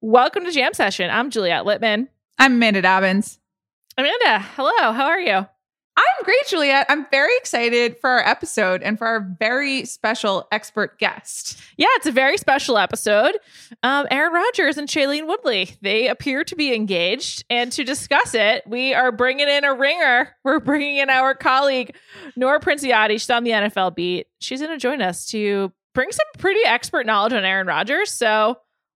Welcome to Jam Session. I'm Juliet Litman. I'm Amanda Dobbins. Amanda, hello. How are you? I'm great, Juliet. I'm very excited for our episode and for our very special expert guest. Yeah, it's a very special episode. Um, Aaron Rodgers and Shailene Woodley, they appear to be engaged. And to discuss it, we are bringing in a ringer. We're bringing in our colleague, Nora Princiotti. She's on the NFL beat. She's going to join us to bring some pretty expert knowledge on Aaron Rodgers. So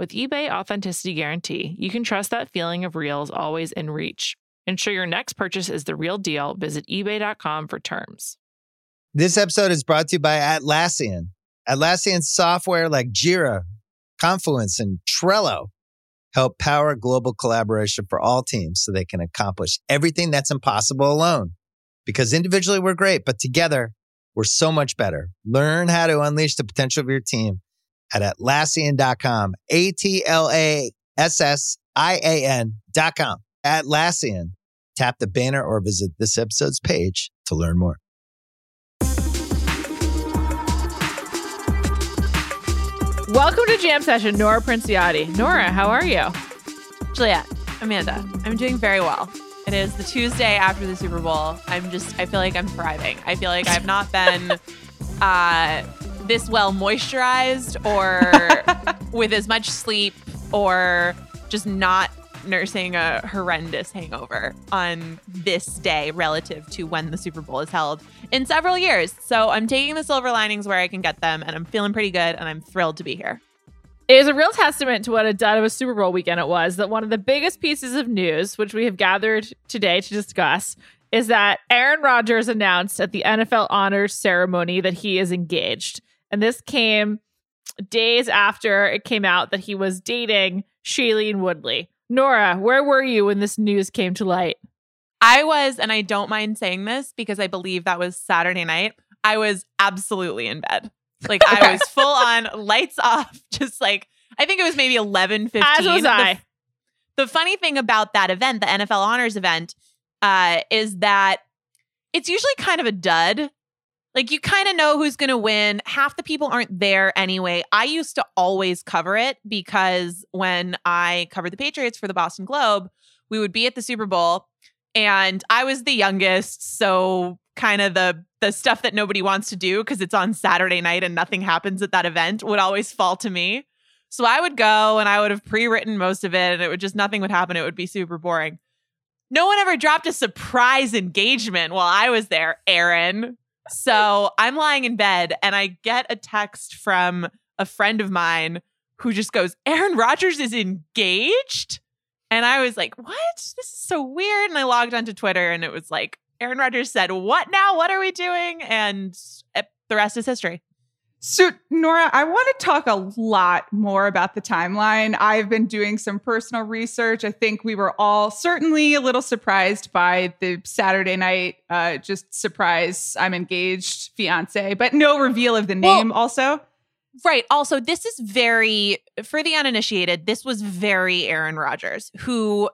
With eBay Authenticity Guarantee, you can trust that feeling of real is always in reach. Ensure your next purchase is the real deal. Visit eBay.com for terms. This episode is brought to you by Atlassian. Atlassian software like Jira, Confluence, and Trello help power global collaboration for all teams so they can accomplish everything that's impossible alone. Because individually we're great, but together we're so much better. Learn how to unleash the potential of your team at Atlassian.com. A T L A S S I A N.com. Atlassian. Tap the banner or visit this episode's page to learn more. Welcome to Jam Session, Nora Princiotti. Nora, how are you? Juliet, Amanda, I'm doing very well. It is the Tuesday after the Super Bowl. I'm just, I feel like I'm thriving. I feel like I've not been uh, this well moisturized or with as much sleep or just not nursing a horrendous hangover on this day relative to when the Super Bowl is held in several years. So I'm taking the silver linings where I can get them, and I'm feeling pretty good, and I'm thrilled to be here. It is a real testament to what a dud of a Super Bowl weekend it was that one of the biggest pieces of news, which we have gathered today to discuss, is that Aaron Rodgers announced at the NFL honors ceremony that he is engaged. And this came days after it came out that he was dating Shailene Woodley. Nora, where were you when this news came to light? I was, and I don't mind saying this because I believe that was Saturday night. I was absolutely in bed. Like I was full on lights off, just like I think it was maybe 11, 15. As was I. The, the funny thing about that event, the NFL Honors event, uh, is that it's usually kind of a dud. Like you kind of know who's going to win. Half the people aren't there anyway. I used to always cover it because when I covered the Patriots for the Boston Globe, we would be at the Super Bowl and I was the youngest, so kind of the the stuff that nobody wants to do because it's on Saturday night and nothing happens at that event would always fall to me. So I would go and I would have pre-written most of it and it would just nothing would happen. It would be super boring. No one ever dropped a surprise engagement while I was there, Aaron. So I'm lying in bed and I get a text from a friend of mine who just goes, Aaron Rodgers is engaged? And I was like, what? This is so weird. And I logged onto Twitter and it was like, Aaron Rodgers said, What now? What are we doing? And eh, the rest is history. So, Nora, I want to talk a lot more about the timeline. I've been doing some personal research. I think we were all certainly a little surprised by the Saturday night, uh, just surprise, I'm engaged fiance, but no reveal of the name, well, also. Right. Also, this is very, for the uninitiated, this was very Aaron Rodgers, who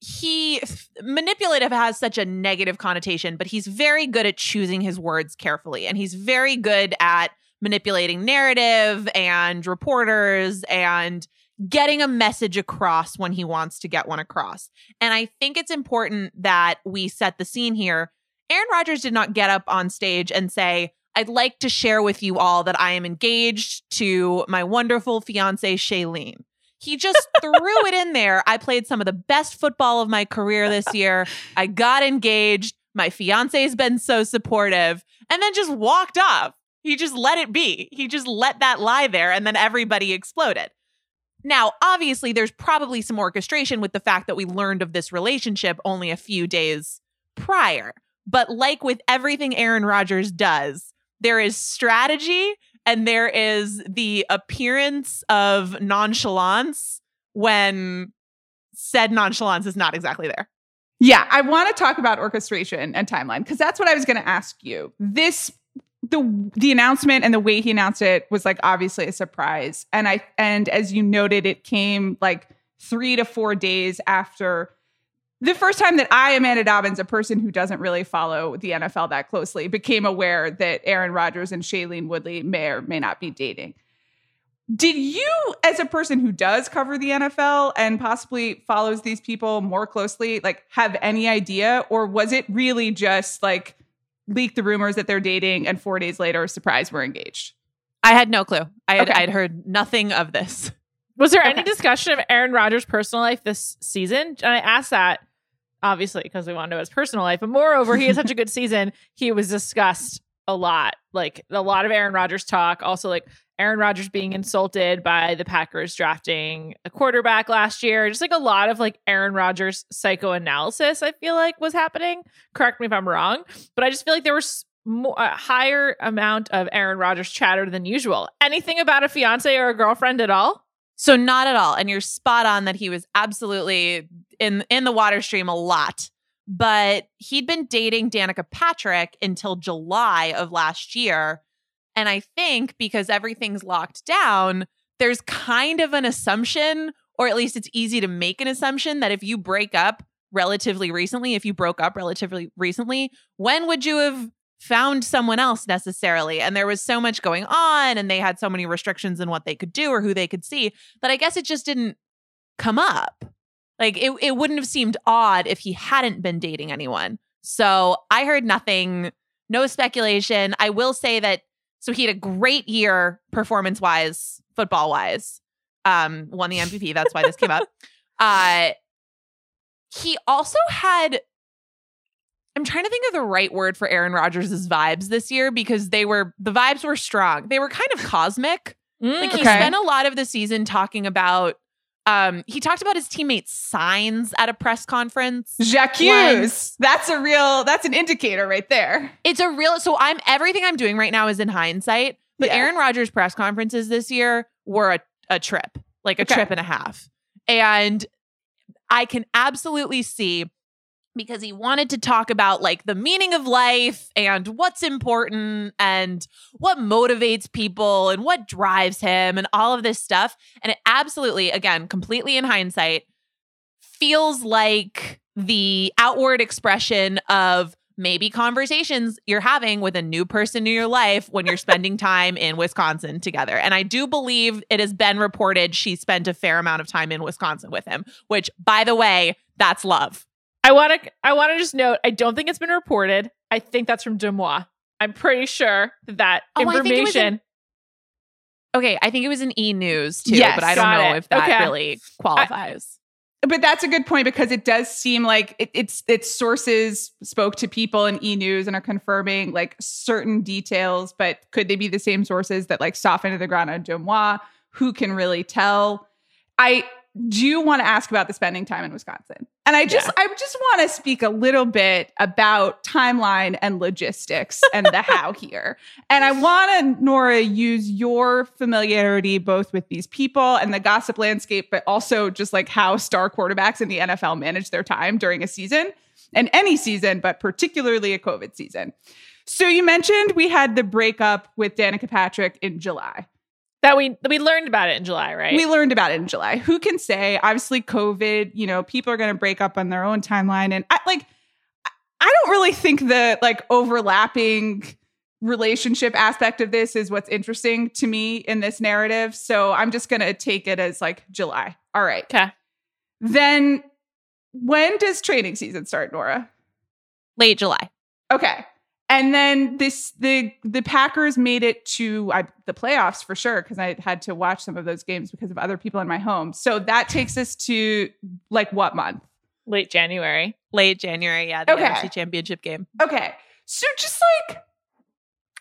he manipulative has such a negative connotation, but he's very good at choosing his words carefully. And he's very good at manipulating narrative and reporters and getting a message across when he wants to get one across. And I think it's important that we set the scene here. Aaron Rodgers did not get up on stage and say, I'd like to share with you all that I am engaged to my wonderful fiance, Shailene. He just threw it in there. I played some of the best football of my career this year. I got engaged. My fiance's been so supportive, and then just walked off. He just let it be. He just let that lie there, and then everybody exploded. Now, obviously, there's probably some orchestration with the fact that we learned of this relationship only a few days prior. But like with everything Aaron Rodgers does, there is strategy and there is the appearance of nonchalance when said nonchalance is not exactly there. Yeah, I want to talk about orchestration and timeline because that's what I was going to ask you. This the the announcement and the way he announced it was like obviously a surprise. And I and as you noted it came like 3 to 4 days after the first time that I, Amanda Dobbins, a person who doesn't really follow the NFL that closely, became aware that Aaron Rodgers and Shailene Woodley may or may not be dating. Did you, as a person who does cover the NFL and possibly follows these people more closely, like have any idea? Or was it really just like leak the rumors that they're dating and four days later, surprise, we're engaged? I had no clue. I had, Okay. I'd heard nothing of this. Was there any discussion of Aaron Rodgers' personal life this season? And I asked that obviously because we want to know his personal life, but moreover, he had such a good season. He was discussed a lot, like a lot of Aaron Rodgers talk. Also, like Aaron Rodgers being insulted by the Packers drafting a quarterback last year. Just like a lot of like Aaron Rodgers psychoanalysis. I feel like was happening. Correct me if I'm wrong, but I just feel like there was. More, a higher amount of Aaron Rodgers chatter than usual. Anything about a fiance or a girlfriend at all? So not at all. And you're spot on that he was absolutely in in the water stream a lot. But he'd been dating Danica Patrick until July of last year. And I think because everything's locked down, there's kind of an assumption, or at least it's easy to make an assumption that if you break up relatively recently, if you broke up relatively recently, when would you have found someone else necessarily? And there was so much going on, and they had so many restrictions in what they could do or who they could see that I guess it just didn't come up. Like it, it wouldn't have seemed odd if he hadn't been dating anyone. So I heard nothing, no speculation. I will say that so he had a great year performance wise, football wise. Um, won the MVP. That's why this came up. Uh he also had I'm trying to think of the right word for Aaron Rodgers' vibes this year because they were the vibes were strong. They were kind of cosmic. Like he Okay. spent a lot of the season talking about um he talked about his teammates' signs at a press conference. Jacques, that's a real, that's an indicator right there. It's a real so I'm everything I'm doing right now is in hindsight, but Yeah. Aaron Rodgers press conferences this year were a, a trip, like a Okay. trip and a half. And I can absolutely see because he wanted to talk about like the meaning of life and what's important and what motivates people and what drives him and all of this stuff. And it absolutely, again, completely in hindsight, feels like the outward expression of maybe conversations you're having with a new person in your life when you're spending time in Wisconsin together. And I do believe it has been reported she spent a fair amount of time in Wisconsin with him, which, by the way, that's love. I want to I want to just note I don't think it's been reported. I think that's from DeuxMoi. I'm pretty sure that that Oh, I think it was in- information. Okay, I think it was an E News too, Yes, but I don't know it. if that Okay. really qualifies. But that's a good point because it does seem like it, it's its sources spoke to people in E News and are confirming like certain details. But could they be the same sources that like soften to the ground on DeuxMoi? Who can really tell? I do want to ask about the spending time in Wisconsin, and I just Yeah. I just want to speak a little bit about timeline and logistics and the how here. And I want to Nora use your familiarity both with these people and the gossip landscape, but also just like how star quarterbacks in the NFL manage their time during a season and any season, but particularly a COVID season. So you mentioned we had the breakup with Danica Patrick in July. That we we learned about it in July, right? We learned about it in July. Who can say? Obviously, COVID. You know, people are going to break up on their own timeline, and I like. I- I don't really think the like overlapping relationship aspect of this is what's interesting to me in this narrative. So I'm just going to take it as like July. All right. okay. Then when does training season start, Nora? Late July. Okay. And then this the the Packers made it to I, the playoffs for sure because I had to watch some of those games because of other people in my home. So that takes us to like what month? Late January. Late January, yeah, the Okay. NFC Championship game. Okay, so just like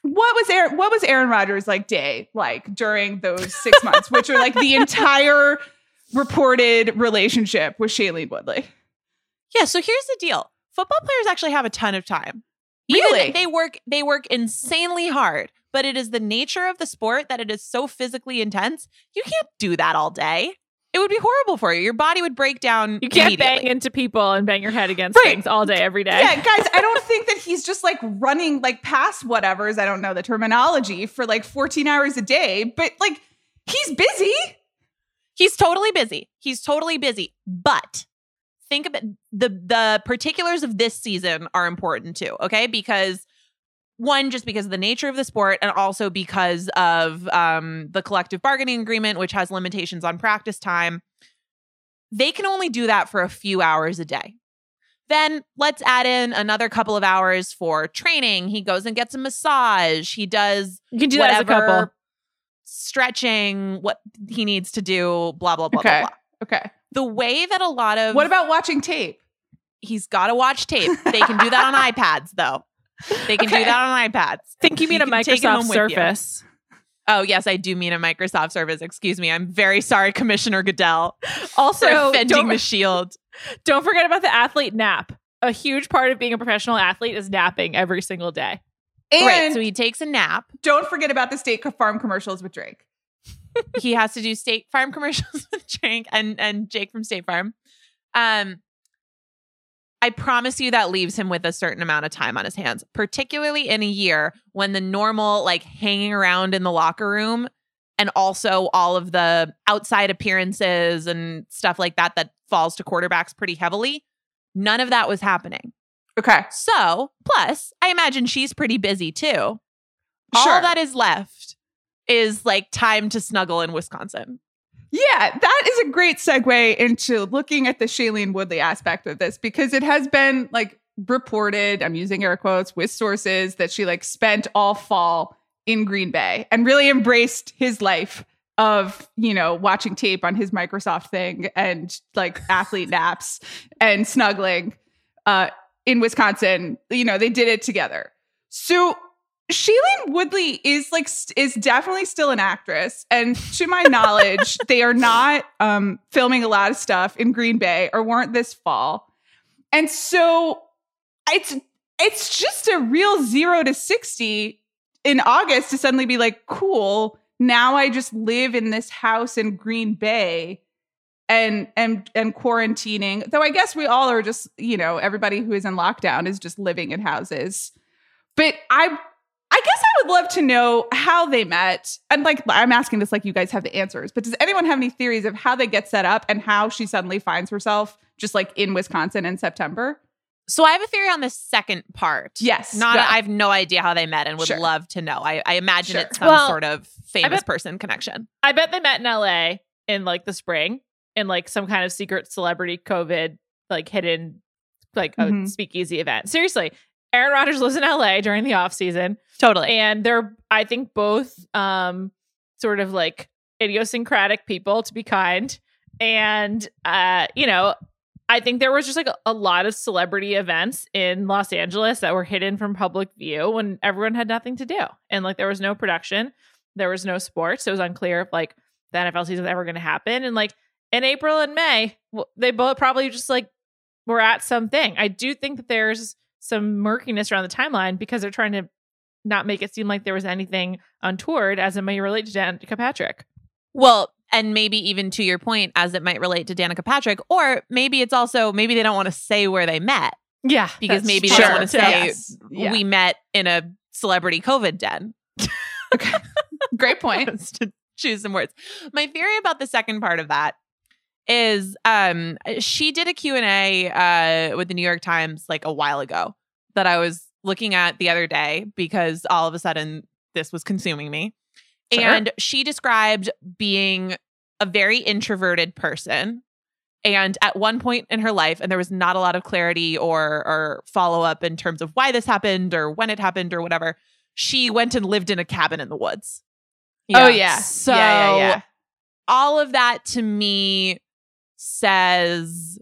what was Aaron what was Aaron Rodgers like day like during those six months, which are like the entire reported relationship with Shailene Woodley. Yeah, so here's the deal. Football players actually have a ton of time. Even Really? they work they work insanely hard, but it is the nature of the sport that it is so physically intense. You can't do that all day. It would be horrible for you. Your body would break down. You can't bang into people and bang your head against Right. things all day, every day. Yeah, guys, I don't think that he's just like running like past whatever's, I don't know the terminology for like 14 hours a day, but like he's busy. He's totally busy. He's totally busy. But think about the the particulars of this season are important too, okay? Because one, just because of the nature of the sport, and also because of um, the collective bargaining agreement, which has limitations on practice time, they can only do that for a few hours a day. Then let's add in another couple of hours for training. He goes and gets a massage. He does You can do that as a whatever couple. stretching, what he needs to do, blah, blah, blah, Okay. blah, blah. Okay. The way that a lot of What about watching tape? he's got to watch tape. They can do that on iPads, though. They can Okay. do that on iPads. think you mean a it home Microsoft. Surface. Oh, yes, I do mean a Microsoft Surface. Excuse me. I'm very sorry, Commissioner Goodell, Also, offending don't, the shield. don't forget about the athlete nap. A huge part of being a professional athlete is napping every single day. And right. So he takes a nap. don't forget about the State Farm commercials with Drake. He has to do State Farm commercials with Jake and and Jake from State Farm. Um, I promise you that leaves him with a certain amount of time on his hands, particularly in a year when the normal like hanging around in the locker room and also all of the outside appearances and stuff like that that falls to quarterbacks pretty heavily. None of that was happening. Okay. So, plus, I imagine she's pretty busy too. Sure. All that is left is like time to snuggle in Wisconsin. Yeah, that is a great segue into looking at the Shailene Woodley aspect of this because it has been like reported, I'm using air quotes with sources that she like spent all fall in Green Bay and really embraced his life of, you know, watching tape on his Microsoft thing and like athlete naps and snuggling uh in Wisconsin. You know, they did it together. So Shailene Woodley is like st- is definitely still an actress, and to my knowledge, they are not um, filming a lot of stuff in Green Bay or weren't this fall, and so it's it's just a real zero to sixty in August to suddenly be like, cool. Now I just live in this house in Green Bay and and and quarantining. Though I guess we all are just you know everybody who is in lockdown is just living in houses. But I would love to know how they met. And like I'm asking this like you guys have the answers, but does anyone have any theories of how they get set up and how she suddenly finds herself just like in Wisconsin in September? So I have a theory on the second part. Yes. Not go. I have no idea how they met and would Sure. love to know. I, I imagine Sure. it's some Well, sort of famous bet- person connection. I bet they met in LA in like the spring in like some kind of secret celebrity COVID like hidden like a Mhm. speakeasy event. Seriously, Aaron Rodgers lives in LA during the off season, Totally. and they're I think both um sort of like idiosyncratic people to be kind, and uh you know. I think there was just like a, a lot of celebrity events in Los Angeles that were hidden from public view when everyone had nothing to do. And like there was no production, there was no sports. It was unclear if like the NFL season was ever going to happen. And like in April and May, they both probably just like were at something. I do think that there's some murkiness around the timeline because they're trying to not make it seem like there was anything untoward as it may relate to Danica Patrick. well, and maybe even to your point, as it might relate to Danica Patrick, or maybe it's also maybe they don't want to say where they met Yeah, because maybe they don't want to say Yes. Yeah. we met in a celebrity COVID den. Okay. Great point. To choose some words. My theory about the second part of that is um she did a Q&A uh with the New York Times like a while ago that I was looking at the other day because all of a sudden this was consuming me. Sure. And she described being a very introverted person And at one point in her life, and there was not a lot of clarity or or follow up in terms of why this happened or when it happened or whatever, she went and lived in a cabin in the woods. Oh yeah. So yeah, yeah, yeah. all of that to me says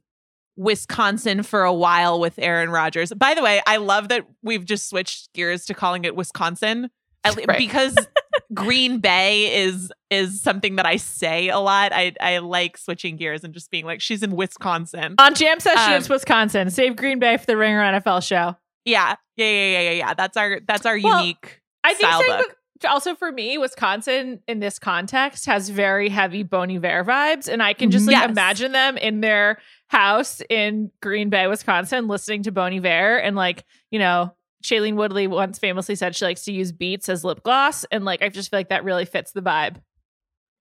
Wisconsin for a while with Aaron Rodgers. By the way, I love that we've just switched gears to calling it Wisconsin Right. because Green Bay is is something that I say a lot. I I like switching gears and just being like she's in Wisconsin. On Jam Sessions, Um, Wisconsin. Save Green Bay for the Ringer NFL show. Yeah. Yeah, yeah, yeah, yeah, yeah. That's our that's our Well, unique I think style saying also for me, Wisconsin in this context has very heavy Bon Iver vibes, and I can just like Yes. imagine them in their house in Green Bay, Wisconsin, listening to Bon Iver, and like you know, Shailene Woodley once famously said she likes to use beets as lip gloss, and like I just feel like that really fits the vibe.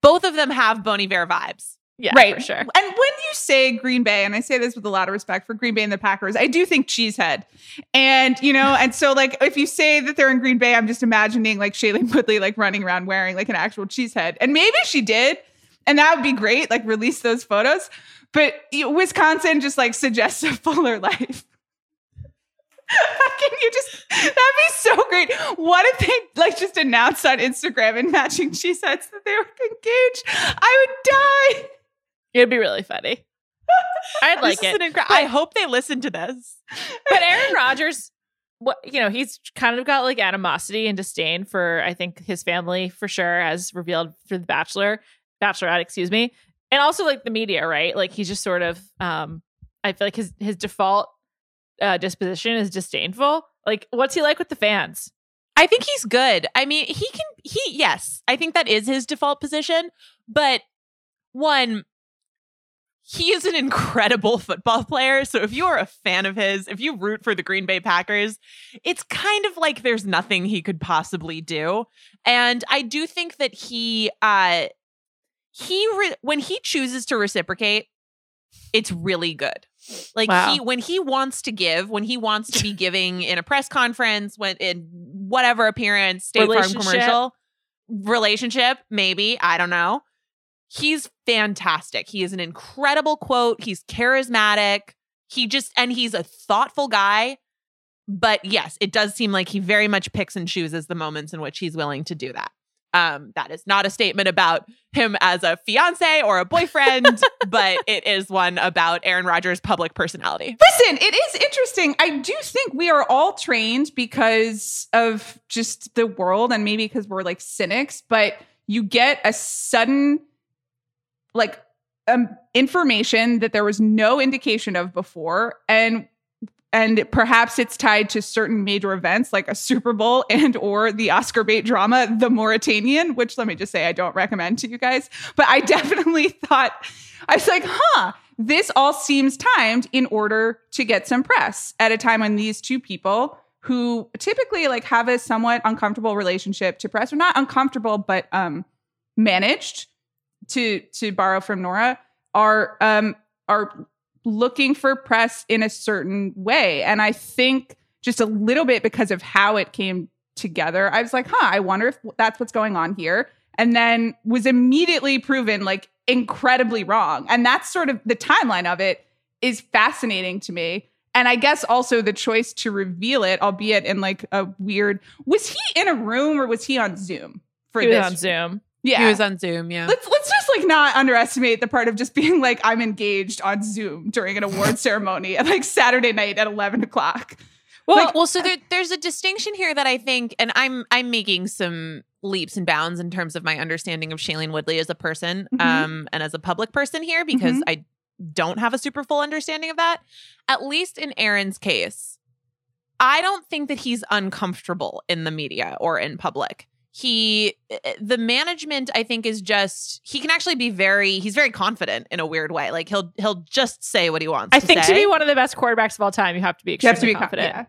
Both of them have Bon Iver vibes. Yeah, right for sure. And when you say Green Bay, and I say this with a lot of respect for Green Bay and the Packers, I do think cheesehead. And you know, and so like if you say that they're in Green Bay, I'm just imagining like Shailene Woodley like running around wearing like an actual cheesehead. And maybe she did, and that would be great. Like release those photos. But you know, Wisconsin just like suggests a fuller life. Can you just that'd be so great. What if they like just announced on Instagram and matching cheeseheads that they were engaged? I would die. It'd be really funny. I'd like it. incre- I hope they listen to this. but Aaron Rodgers, what you know, he's kind of got like animosity and disdain for I think his family for sure, as revealed through the Bachelor, Bachelorette, excuse me, and also like the media, right? Like he's just sort of, um, I feel like his his default uh, disposition is disdainful. Like, what's he like with the fans? I think he's good. I mean, he can he yes, I think that is his default position, but one he is an incredible football player. So if you are a fan of his, if you root for the Green Bay Packers, it's kind of like there's nothing he could possibly do. And I do think that he uh he re- when he chooses to reciprocate, it's really good. Like Wow. he when he wants to give, when he wants to be giving in a press conference, when in whatever appearance, State Farm commercial, relationship, maybe, I don't know. He's fantastic. He is an incredible quote. He's charismatic. He just and he's a thoughtful guy. But yes, it does seem like he very much picks and chooses the moments in which he's willing to do that. Um, that is not a statement about him as a fiance or a boyfriend, but it is one about Aaron Rodgers' public personality. Listen, it is interesting. I do think we are all trained because of just the world and maybe because we're like cynics, but you get a sudden like um, information that there was no indication of before and and perhaps it's tied to certain major events like a Super Bowl and or the Oscar bait drama The Mauritanian, which let me just say I don't recommend to you guys, but I definitely thought I was like, "Huh, this all seems timed in order to get some press at a time when these two people who typically like have a somewhat uncomfortable relationship to press or not uncomfortable but um managed to to borrow from Nora are um are looking for press in a certain way and I think just a little bit because of how it came together I was like huh I wonder if that's what's going on here and then was immediately proven like incredibly wrong and that's sort of the timeline of it is fascinating to me and I guess also the choice to reveal it, albeit in like a weird. Was he in a room or was he on Zoom for this? He was this? on Zoom. Yeah, He was on Zoom, yeah. let's let's like not underestimate the part of just being like I'm engaged on Zoom during an award ceremony at like Saturday night at eleven o'clock. Well, Like- well, so there, there's a distinction here that I think, and I'm I'm making some leaps and bounds in terms of my understanding of Shailene Woodley as a person, Mhm. um, and as a public person here because Mhm. I don't have a super full understanding of that. At least in Aaron's case, I don't think that he's uncomfortable in the media or in public. He, eh, the management, I think, is just he can actually be very. He's very confident in a weird way. Like he'll he'll just say what he wants. I to think to be one of the best quarterbacks of all time, you have to be You have to be confident. confident.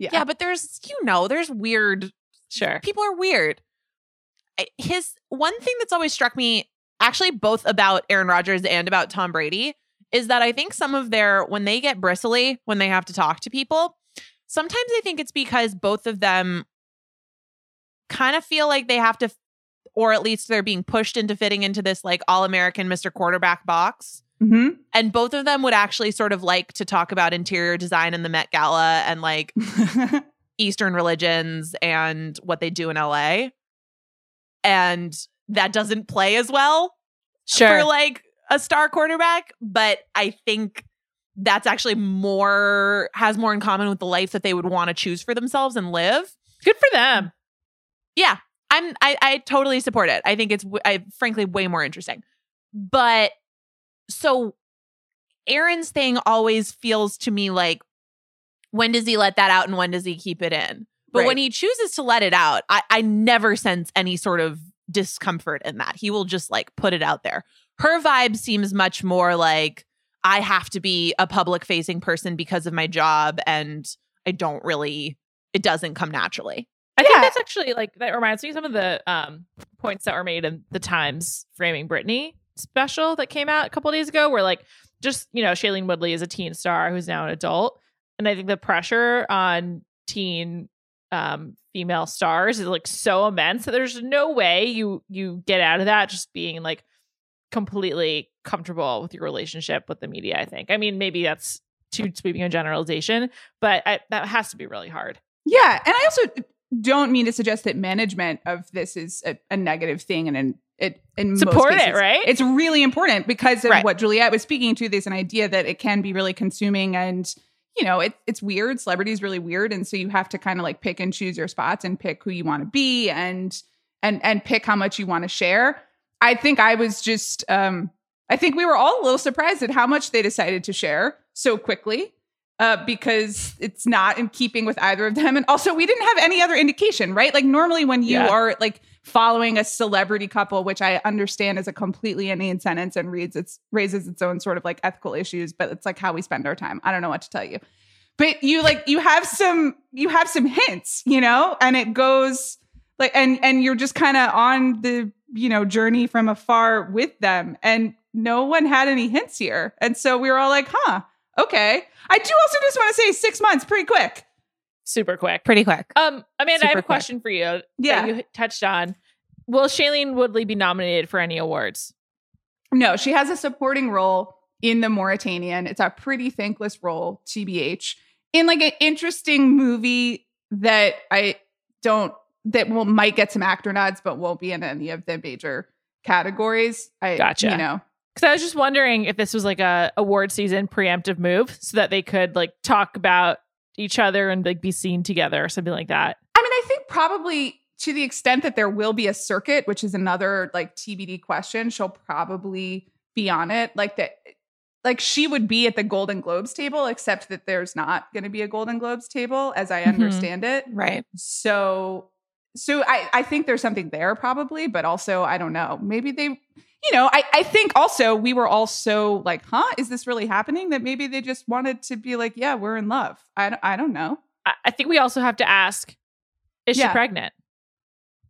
Yeah. yeah, but there's you know there's weird Sure. people are weird. His one thing that's always struck me, actually, both about Aaron Rodgers and about Tom Brady, is that I think some of their when they get bristly when they have to talk to people, sometimes I think it's because both of them kind of feel like they have to, or at least they're being pushed into fitting into this like all American Mr. Quarterback box. hmm and both of them would actually sort of like to talk about interior design in the Met Gala and like Eastern religions and what they do in LA. And that doesn't play as well for like a star quarterback, but I think that's actually more has more in common with the life that they would want to choose for themselves and live. Good for them. Yeah, I'm I, I totally support it. I think it's I frankly way more interesting. But so Aaron's thing always feels to me like when does he let that out and when does he keep it in? But when he chooses to let it out, I, I never sense any sort of discomfort in that. He will just like put it out there. Her vibe seems much more like I have to be a public facing person because of my job and I don't really it doesn't come naturally. I think that's actually like that reminds me of some of the um points that were made in the Times framing Britney special that came out a couple days ago, where like just you know Shailene Woodley is a teen star who's now an adult, and I think the pressure on teen um female stars is like so immense that there's no way you you get out of that just being like completely comfortable with your relationship with the media. I think. I mean, maybe that's too sweeping a generalization, but I, that has to be really hard. Yeah, and I also don't mean to suggest that management of this is a, a negative thing, and in it in Support it, right? It's really important because of Right. what Juliet was speaking to. There's an idea that it can be really consuming, and you know, it, it's weird. Celebrity is really weird, and so you have to kind of like pick and choose your spots and pick who you want to be, and and and pick how much you want to share. I think I was just, um I think we were all a little surprised at how much they decided to share so quickly uh, because it's not in keeping with either of them. And also, we didn't have any other indication, right? Like, normally, when you Yeah. are like following a celebrity couple, which I understand is a completely inane sentence and reads its raises its own sort of like ethical issues, but it's like how we spend our time. I don't know what to tell you. But you like you have some you have some hints, you know, and it goes like and and you're just kind of on the you know journey from afar with them and no one had any hints here and so we were all like huh okay i do also just want to say six months pretty quick Super quick. Pretty quick. Um, Amanda, I have a quick. question for you. Yeah. that you touched on. Will Shailene Woodley be nominated for any awards? no she has a supporting role in the mauritanian it's a pretty thankless role tbh in like an interesting movie that i don't that will might get some actor nods but won't be in any of the major categories i Gotcha. you know Because I was just wondering if this was like a award season preemptive move, so that they could like talk about each other and like be seen together or something like that. I mean, I think probably to the extent that there will be a circuit, which is another like TBD question, she'll probably be on it. Like that, like she would be at the Golden Globes table, except that there's not going to be a Golden Globes table, as I Mhm. understand it. Right. So, so I I think there's something there probably, but also I don't know. Maybe they. You know, I, I think also we were all so like, huh, is this really happening? That maybe they just wanted to be like, yeah, we're in love. I, don't- I don't know. I, I think we also have to ask: Is Yeah. she pregnant?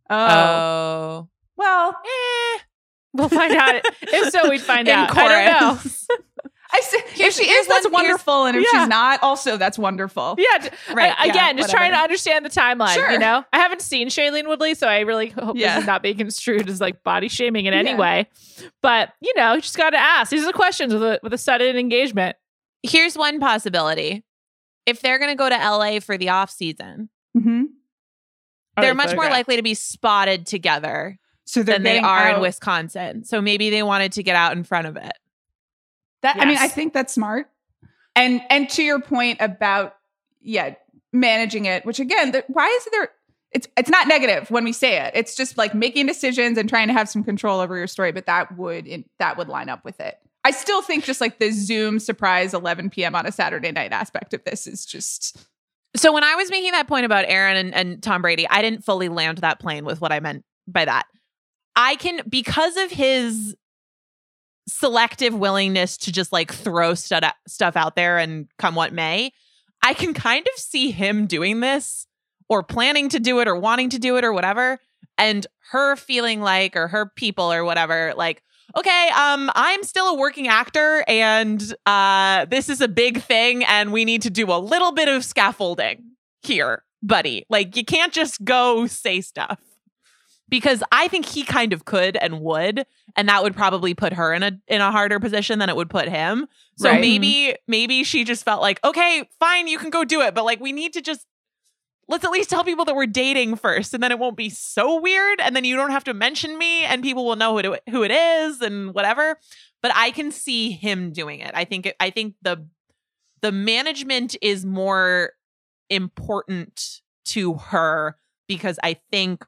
Oh, Oh. well, Eh, we'll find out. if so, we'd find In out. I don't know. I see, if Here's- she here's is, that's one- wonderful, and if yeah. she's not, also that's wonderful. Yeah, Right, I- yeah, again, just trying to understand the timeline. You know, I haven't seen Shailene Woodley, so I really hope Yeah. this is not being construed as like body shaming in any Yeah. way. But you know, you just got to ask. These are the questions with a with a sudden engagement. Here's one possibility. If they're going to go to LA for the off season, Mm-hmm. They're they much more photographed? likely to be spotted together So than they are in Wisconsin. So maybe they wanted to get out in front of it. That I mean, I think that's smart. And and to your point about yeah, managing it, which again, the, why is there? It's it's not negative when we say it. It's just like making decisions and trying to have some control over your story. But that would in, that would line up with it. I still think just like the Zoom surprise 11 p.m. on a Saturday night aspect of this is just So when I was making that point about Aaron and, and Tom Brady, I didn't fully land that plane with what I meant by that. I can because of his selective willingness to just like throw stuff out there and come what may, I can kind of see him doing this or planning to do it or wanting to do it or whatever and her feeling like or her people or whatever like okay um i'm still a working actor and uh this is a big thing and we need to do a little bit of scaffolding here buddy. Like you can't just go say stuff because I think he kind of could and would, and that would probably put her in a in a harder position than it would put him. So Right. maybe maybe she just felt like, okay, fine, you can go do it, but like we need to just let's at least tell people that we're dating first, and then it won't be so weird, and then you don't have to mention me, and people will know who it, who it is and whatever. But I can see him doing it. I think it, I think the the management is more important to her because I think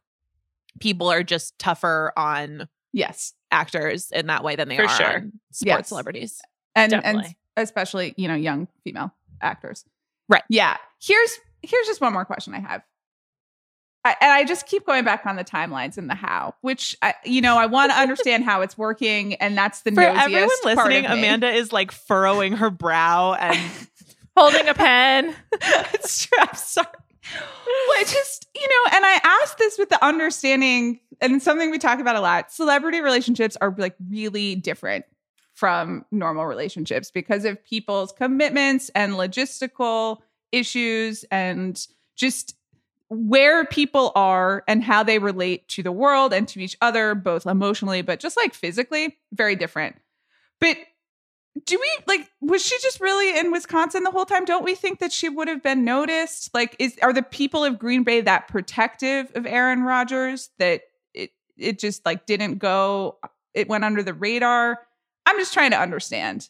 people are just tougher on Yes. actors in that way than they For are sure. on sports Yes. celebrities. and and especially you know young female actors Right. yeah here's here's just one more question i have I, and i just keep going back on the timelines and the how which I, you know i want to understand how it's working and that's the For nosiest everyone part listening, of me. Amanda is like furrowing her brow and Holding a pen. it's true i'm sorry well, just you know and i asked this with the understanding and something we talk about a lot celebrity relationships are like really different from normal relationships because of people's commitments and logistical issues and just where people are and how they relate to the world and to each other both emotionally but just like physically very different. But do we like was she just really in Wisconsin the whole time? Don't we think that she would have been noticed? Like is are the people of Green Bay that protective of Aaron Rodgers that it it just like didn't go it went under the radar? I'm just trying to understand.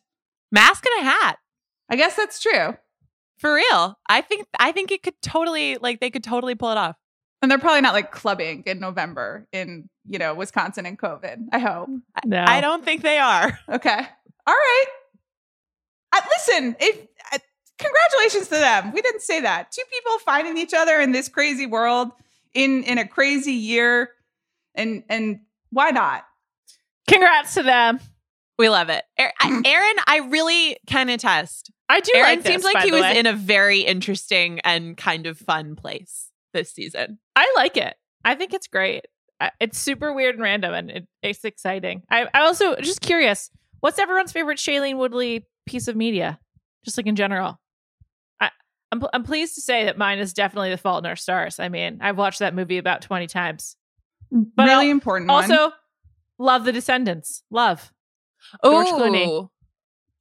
mask and a hat. I guess that's true. For real. I think I think it could totally like they could totally pull it off. And they're probably not like clubbing in November in, you know, Wisconsin and COVID. I hope. No. I don't think they are. Okay. All right. Uh, listen, if uh, congratulations to them. We didn't say that. Two people finding each other in this crazy world in in a crazy year, and and why not? Congrats to them. We love it. Aaron, I really can attest. I do Aaron like this, seems like by he was way. in a very interesting and kind of fun place this season. I like it. I think it's great. It's super weird and random, and it, it's exciting. I, I also just curious. What's everyone's favorite Shailene Woodley piece of media? Just like in general. I, I'm pl- I'm pleased to say that mine is definitely The Fault in Our Stars. I mean, I've watched that movie about 20 times. But really I'll- important. one. Also, love The Descendants. Love. George Clooney.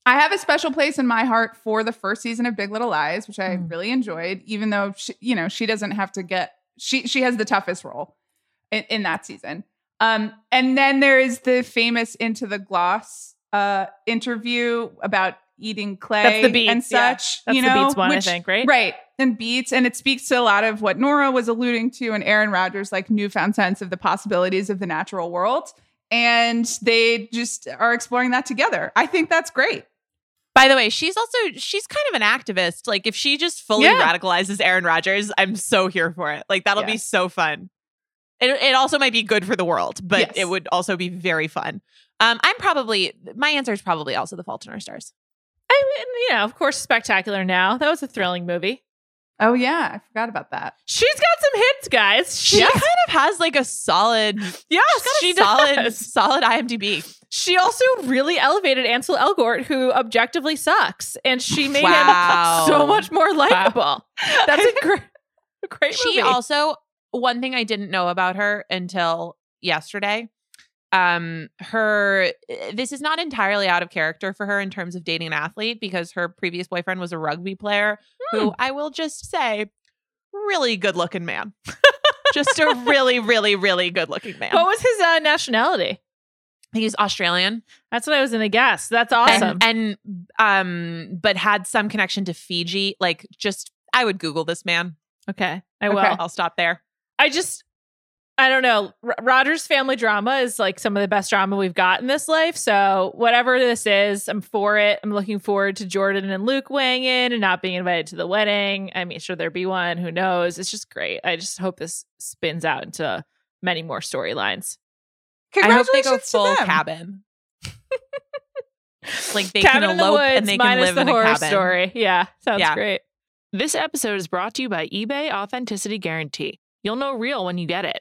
I have a special place in my heart for the first season of Big Little Lies, which I Mm. really enjoyed, even though she, you know she doesn't have to get she she has the toughest role in, in that season. Um, and then there is the famous Into the Gloss uh, interview about eating clay That's the beets, and yeah. such. That's you the know, beets one, which- I think, right? Right. And beets. And it speaks to a lot of what Nora was alluding to and Aaron Rodgers' like newfound sense of the possibilities of the natural world. And they just are exploring that together. I think that's great. By the way, she's also she's kind of an activist. Like if she just fully Yeah. radicalizes Aaron Rodgers, I'm so here for it. Like that'll be so fun. It it also might be good for the world, but Yes. it would also be very fun. Um, I'm probably my answer is probably also the Fault in Our Stars. I mean, you know, of course, Spectacular Now. That was a thrilling movie. Oh, yeah. I forgot about that. She's got some hits, guys. She She, kind of has like a solid, yes, she she solid, does. solid IMDb. She also really elevated Ansel Elgort, who objectively sucks, and she made Wow. him so much more likable. That's a great, a great She movie. also one thing I didn't know about her until yesterday. Um, her this is not entirely out of character for her in terms of dating an athlete because her previous boyfriend was a rugby player who I will just say, really good looking man. just a really, really, really good looking man. what was his uh, nationality? He's Australian. That's what I was going to guess. That's awesome. And, and um, but had some connection to Fiji. Like just I would Google this man. okay, I Okay. will. I'll stop there. I just, I don't know. R- Rodgers' family drama is like some of the best drama we've got in this life. So whatever this is, I'm for it. I'm looking forward to Jordan and Luke weighing in and not being invited to the wedding. I mean, sure there be one. Who knows? It's just great. I just hope this spins out into many more storylines. I hope they go Congratulations to full them. cabin. like they Cabin can in the woods and they can minus live the in a horror cabin. story. Yeah, sounds Yeah. great. This episode is brought to you by eBay Authenticity Guarantee. You'll know real when you get it.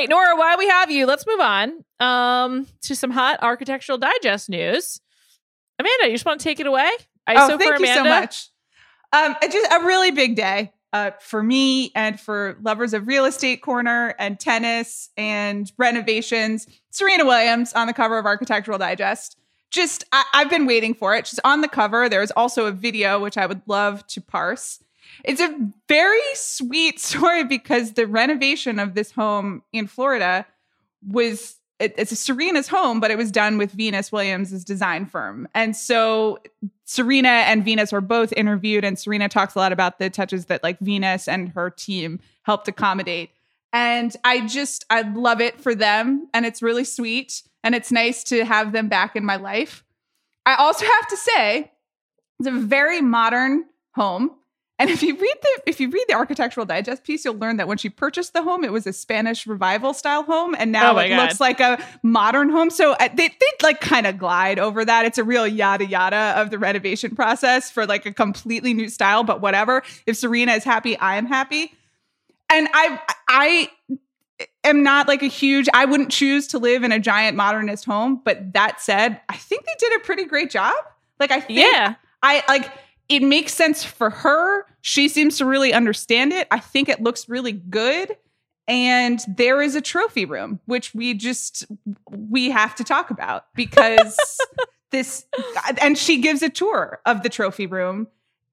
Right, Nora, while we have you, let's move on um, to some hot architectural digest news. Amanda, you just want to take it away? oh, thank you so much. Um, it's just a really big day uh, for me and for lovers of real estate corner and tennis and renovations. Serena Williams on the cover of Architectural Digest. Just, I, I've been waiting for it. She's on the cover. There's also a video, which I would love to parse. It's a very sweet story because the renovation of this home in Florida was it, it's Serena's home, but it was done with Venus Williams' design firm. And so Serena and Venus are both interviewed, and Serena talks a lot about the touches that like Venus and her team helped accommodate. And I just, I love it for them. And it's really sweet. And it's nice to have them back in my life. I also have to say, it's a very modern home. And if you read the if you read the architectural digest piece, you'll learn that when she purchased the home, it was a Spanish revival style home, and now Oh it God. looks like a modern home. So uh, they they like kind of glide over that. It's a real yada yada of the renovation process for like a completely new style. But whatever. If Serena is happy, I am happy. And I I am not like a huge. I wouldn't choose to live in a giant modernist home. But that said, I think they did a pretty great job. Like I think Yeah. I like it makes sense for her. She seems to really understand it. I think it looks really good. And there is a trophy room, which we just we have to talk about because this and she gives a tour of the trophy room.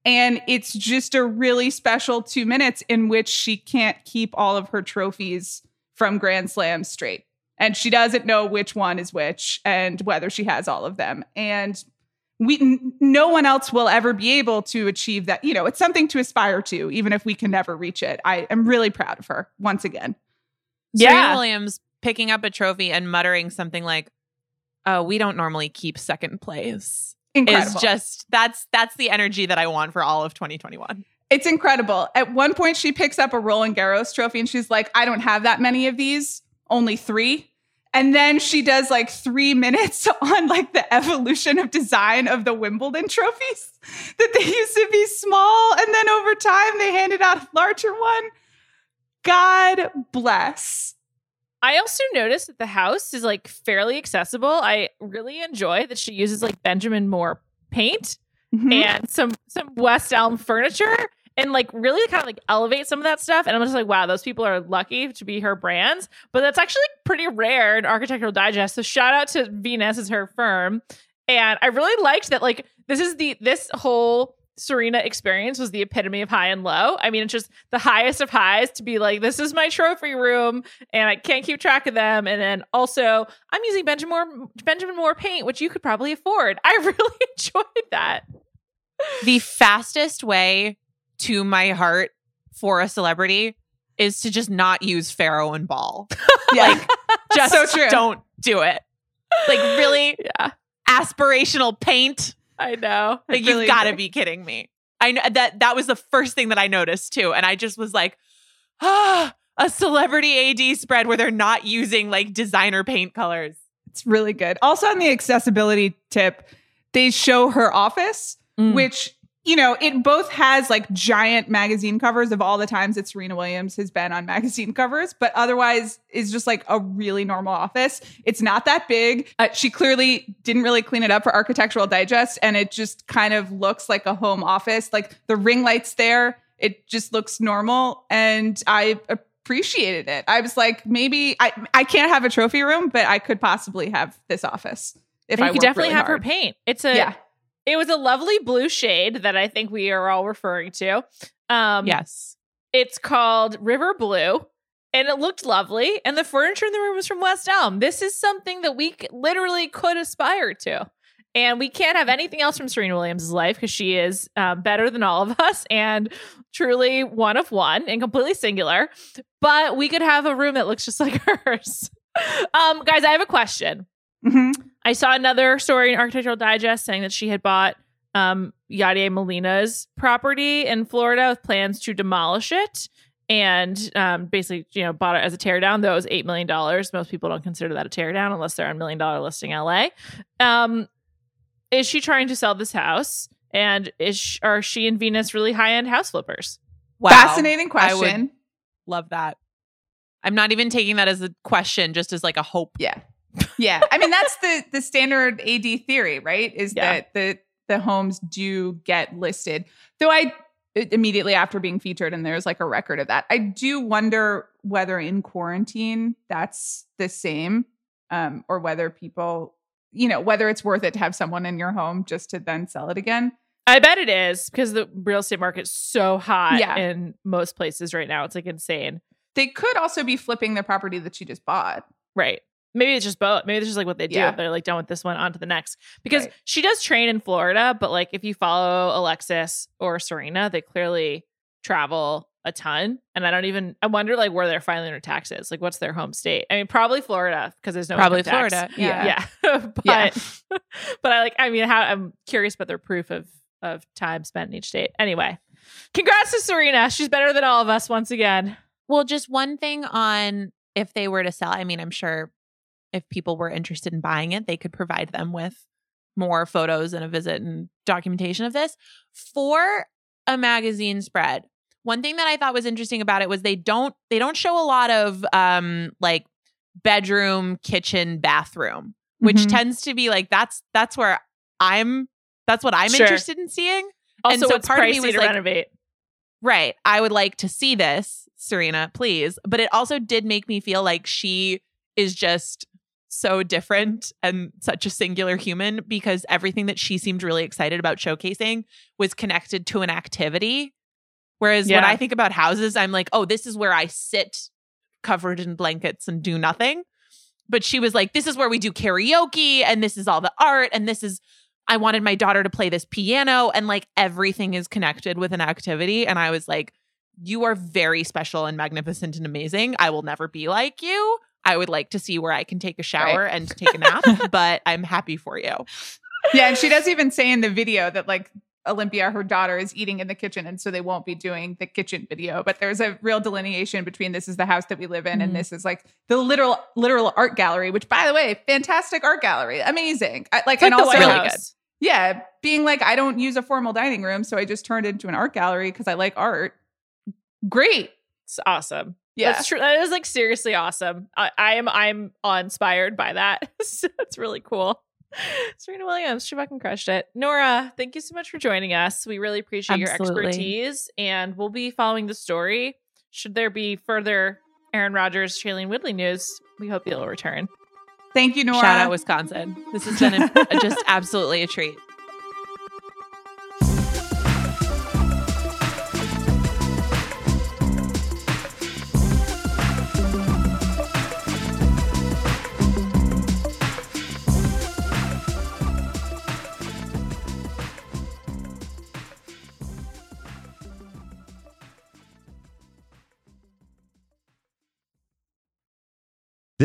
And it's just a really special two minutes in which she can't keep all of her trophies from Grand Slam straight. And she doesn't know which one is which and whether she has all of them. And we no one else will ever be able to achieve that you know it's something to aspire to even if we can never reach it i am really proud of her once again Yeah. Serena Williams picking up a trophy and muttering something like, "Oh, we don't normally keep second place." incredible Is just that's that's the energy that I want for all of 2021. it's incredible at one point she picks up a roland garros trophy and she's like i don't have that many of these only three and then she does like three minutes on like the evolution of design of the wimbledon trophies that they used to be small and then over time they handed out a larger one god bless I also noticed that the house is like fairly accessible. I really enjoy that she uses like Benjamin Moore paint Mhm. and some some West Elm furniture. and like really kind of like elevate some of that stuff. And I'm just like, wow, those people are lucky to be her brands. But that's actually pretty rare in Architectural Digest. So shout out to Venus as her firm. And I really liked that. Like this is the this whole Serena experience was the epitome of high and low. I mean, it's just the highest of highs to be like, this is my trophy room and I can't keep track of them. And then also, I'm using Benjamin Moore, Benjamin Moore paint, which you could probably afford. I really enjoyed that. the fastest way to my heart for a celebrity is to just not use Farrow and Ball. Yeah. Just So true. don't do it. Like really Yeah, aspirational paint. I know. Like really you've got to be kidding me. I know that that was the first thing that I noticed too, and I just was like, ah, a celebrity AD spread where they're not using like designer paint colors. It's really good. Also, on the accessibility tip, they show her office, Mm. which, you know, it both has like giant magazine covers of all the times that Serena Williams has been on magazine covers, but otherwise is just like a really normal office. It's not that big. Uh, she clearly didn't really clean it up for Architectural Digest, and it just kind of looks like a home office. Like the ring lights there, it just looks normal. And I appreciated it. I was like, maybe I, I can't have a trophy room, but I could possibly have this office if And I you could definitely really have hard. her paint. It's a Yeah. It was a lovely blue shade that I think we are all referring to. Um yes. It's called River Blue. And it looked lovely. And the furniture in the room was from West Elm. This is something that we literally could aspire to. And we can't have anything else from Serena Williams' life because she is uh, better than all of us and truly one of one and completely singular. But we could have a room that looks just like hers. um, guys, I have a question. Mhm. I saw another story in Architectural Digest saying that she had bought um, Yadier Molina's property in Florida with plans to demolish it and um, basically, you know, bought it as a teardown. Though it was $8 million. Most people don't consider that a teardown unless they're on a million dollar listing LA. Um, is she trying to sell this house? And is sh- are she and Venus really high end house flippers? Wow. Fascinating I would- question. Love that. I'm not even taking that as a question, just as like a hope. Yeah. Yeah. I mean, that's the the standard AD theory, right? Is Yeah. that the the homes do get listed. Though I immediately after being featured and there's like a record of that. I do wonder whether in quarantine that's the same um or whether people, you know, whether it's worth it to have someone in your home just to then sell it again. I bet it is because the real estate market's so hot Yeah. in most places right now. It's like insane. They could also be flipping the property that you just bought. Right. Maybe it's just both. Maybe it's just like what they do. Yeah. They're like done with this one, on to the next. Because Right. she does train in Florida, but like if you follow Alexis or Serena, they clearly travel a ton. And I don't even I wonder like where they're filing their taxes. Like what's their home state? I mean, probably Florida because there's no Probably income tax. Florida. Yeah. Yeah. but Yeah. but I like I mean how I'm curious about their proof of of time spent in each state. Anyway. Congrats to Serena. She's better than all of us once again. Well, just one thing on if they were to sell. I mean, I'm sure if people were interested in buying it, they could provide them with more photos and a visit and documentation of this for a magazine spread. One thing that I thought was interesting about it was they don't they don't show a lot of um like bedroom, kitchen, bathroom, which Mhm. tends to be like that's that's where I'm that's what I'm Sure. interested in seeing. Also, so it's part of me was to like- renovate. Right. I would like to see this, Serena, please. But it also did make me feel like she is just so different and such a singular human because everything that she seemed really excited about showcasing was connected to an activity. Whereas when I think about houses, I'm like, oh, this is where I sit covered in blankets and do nothing. But she was like, this is where we do karaoke and this is all the art and this is I wanted my daughter to play this piano and like everything is connected with an activity. And I was like, you are very special and magnificent and amazing. I will never be like you. I would like to see where I can take a shower and take a nap, but I'm happy for you. Yeah, and she does even say in the video that like Olympia, her daughter, is eating in the kitchen, and so they won't be doing the kitchen video. But there's a real delineation between this is the house that we live in, Mhm. and this is like the literal literal art gallery. Which, by the way, fantastic art gallery, amazing. I, like, It's and the also really House. yeah, being like I don't use a formal dining room, so I just turned it into an art gallery because I like art. Great, It's awesome. Yeah. That's true. That is like seriously awesome. I, I am I'm awe inspired by that. so it's really cool. Serena Williams, she fucking crushed it. Nora, thank you so much for joining us. We really appreciate Absolutely. your expertise, and we'll be following the story. Should there be further Aaron Rodgers, Shailene Woodley news, we hope you'll return. Thank you, Nora. Shout out Wisconsin. This has been a, just absolutely a treat.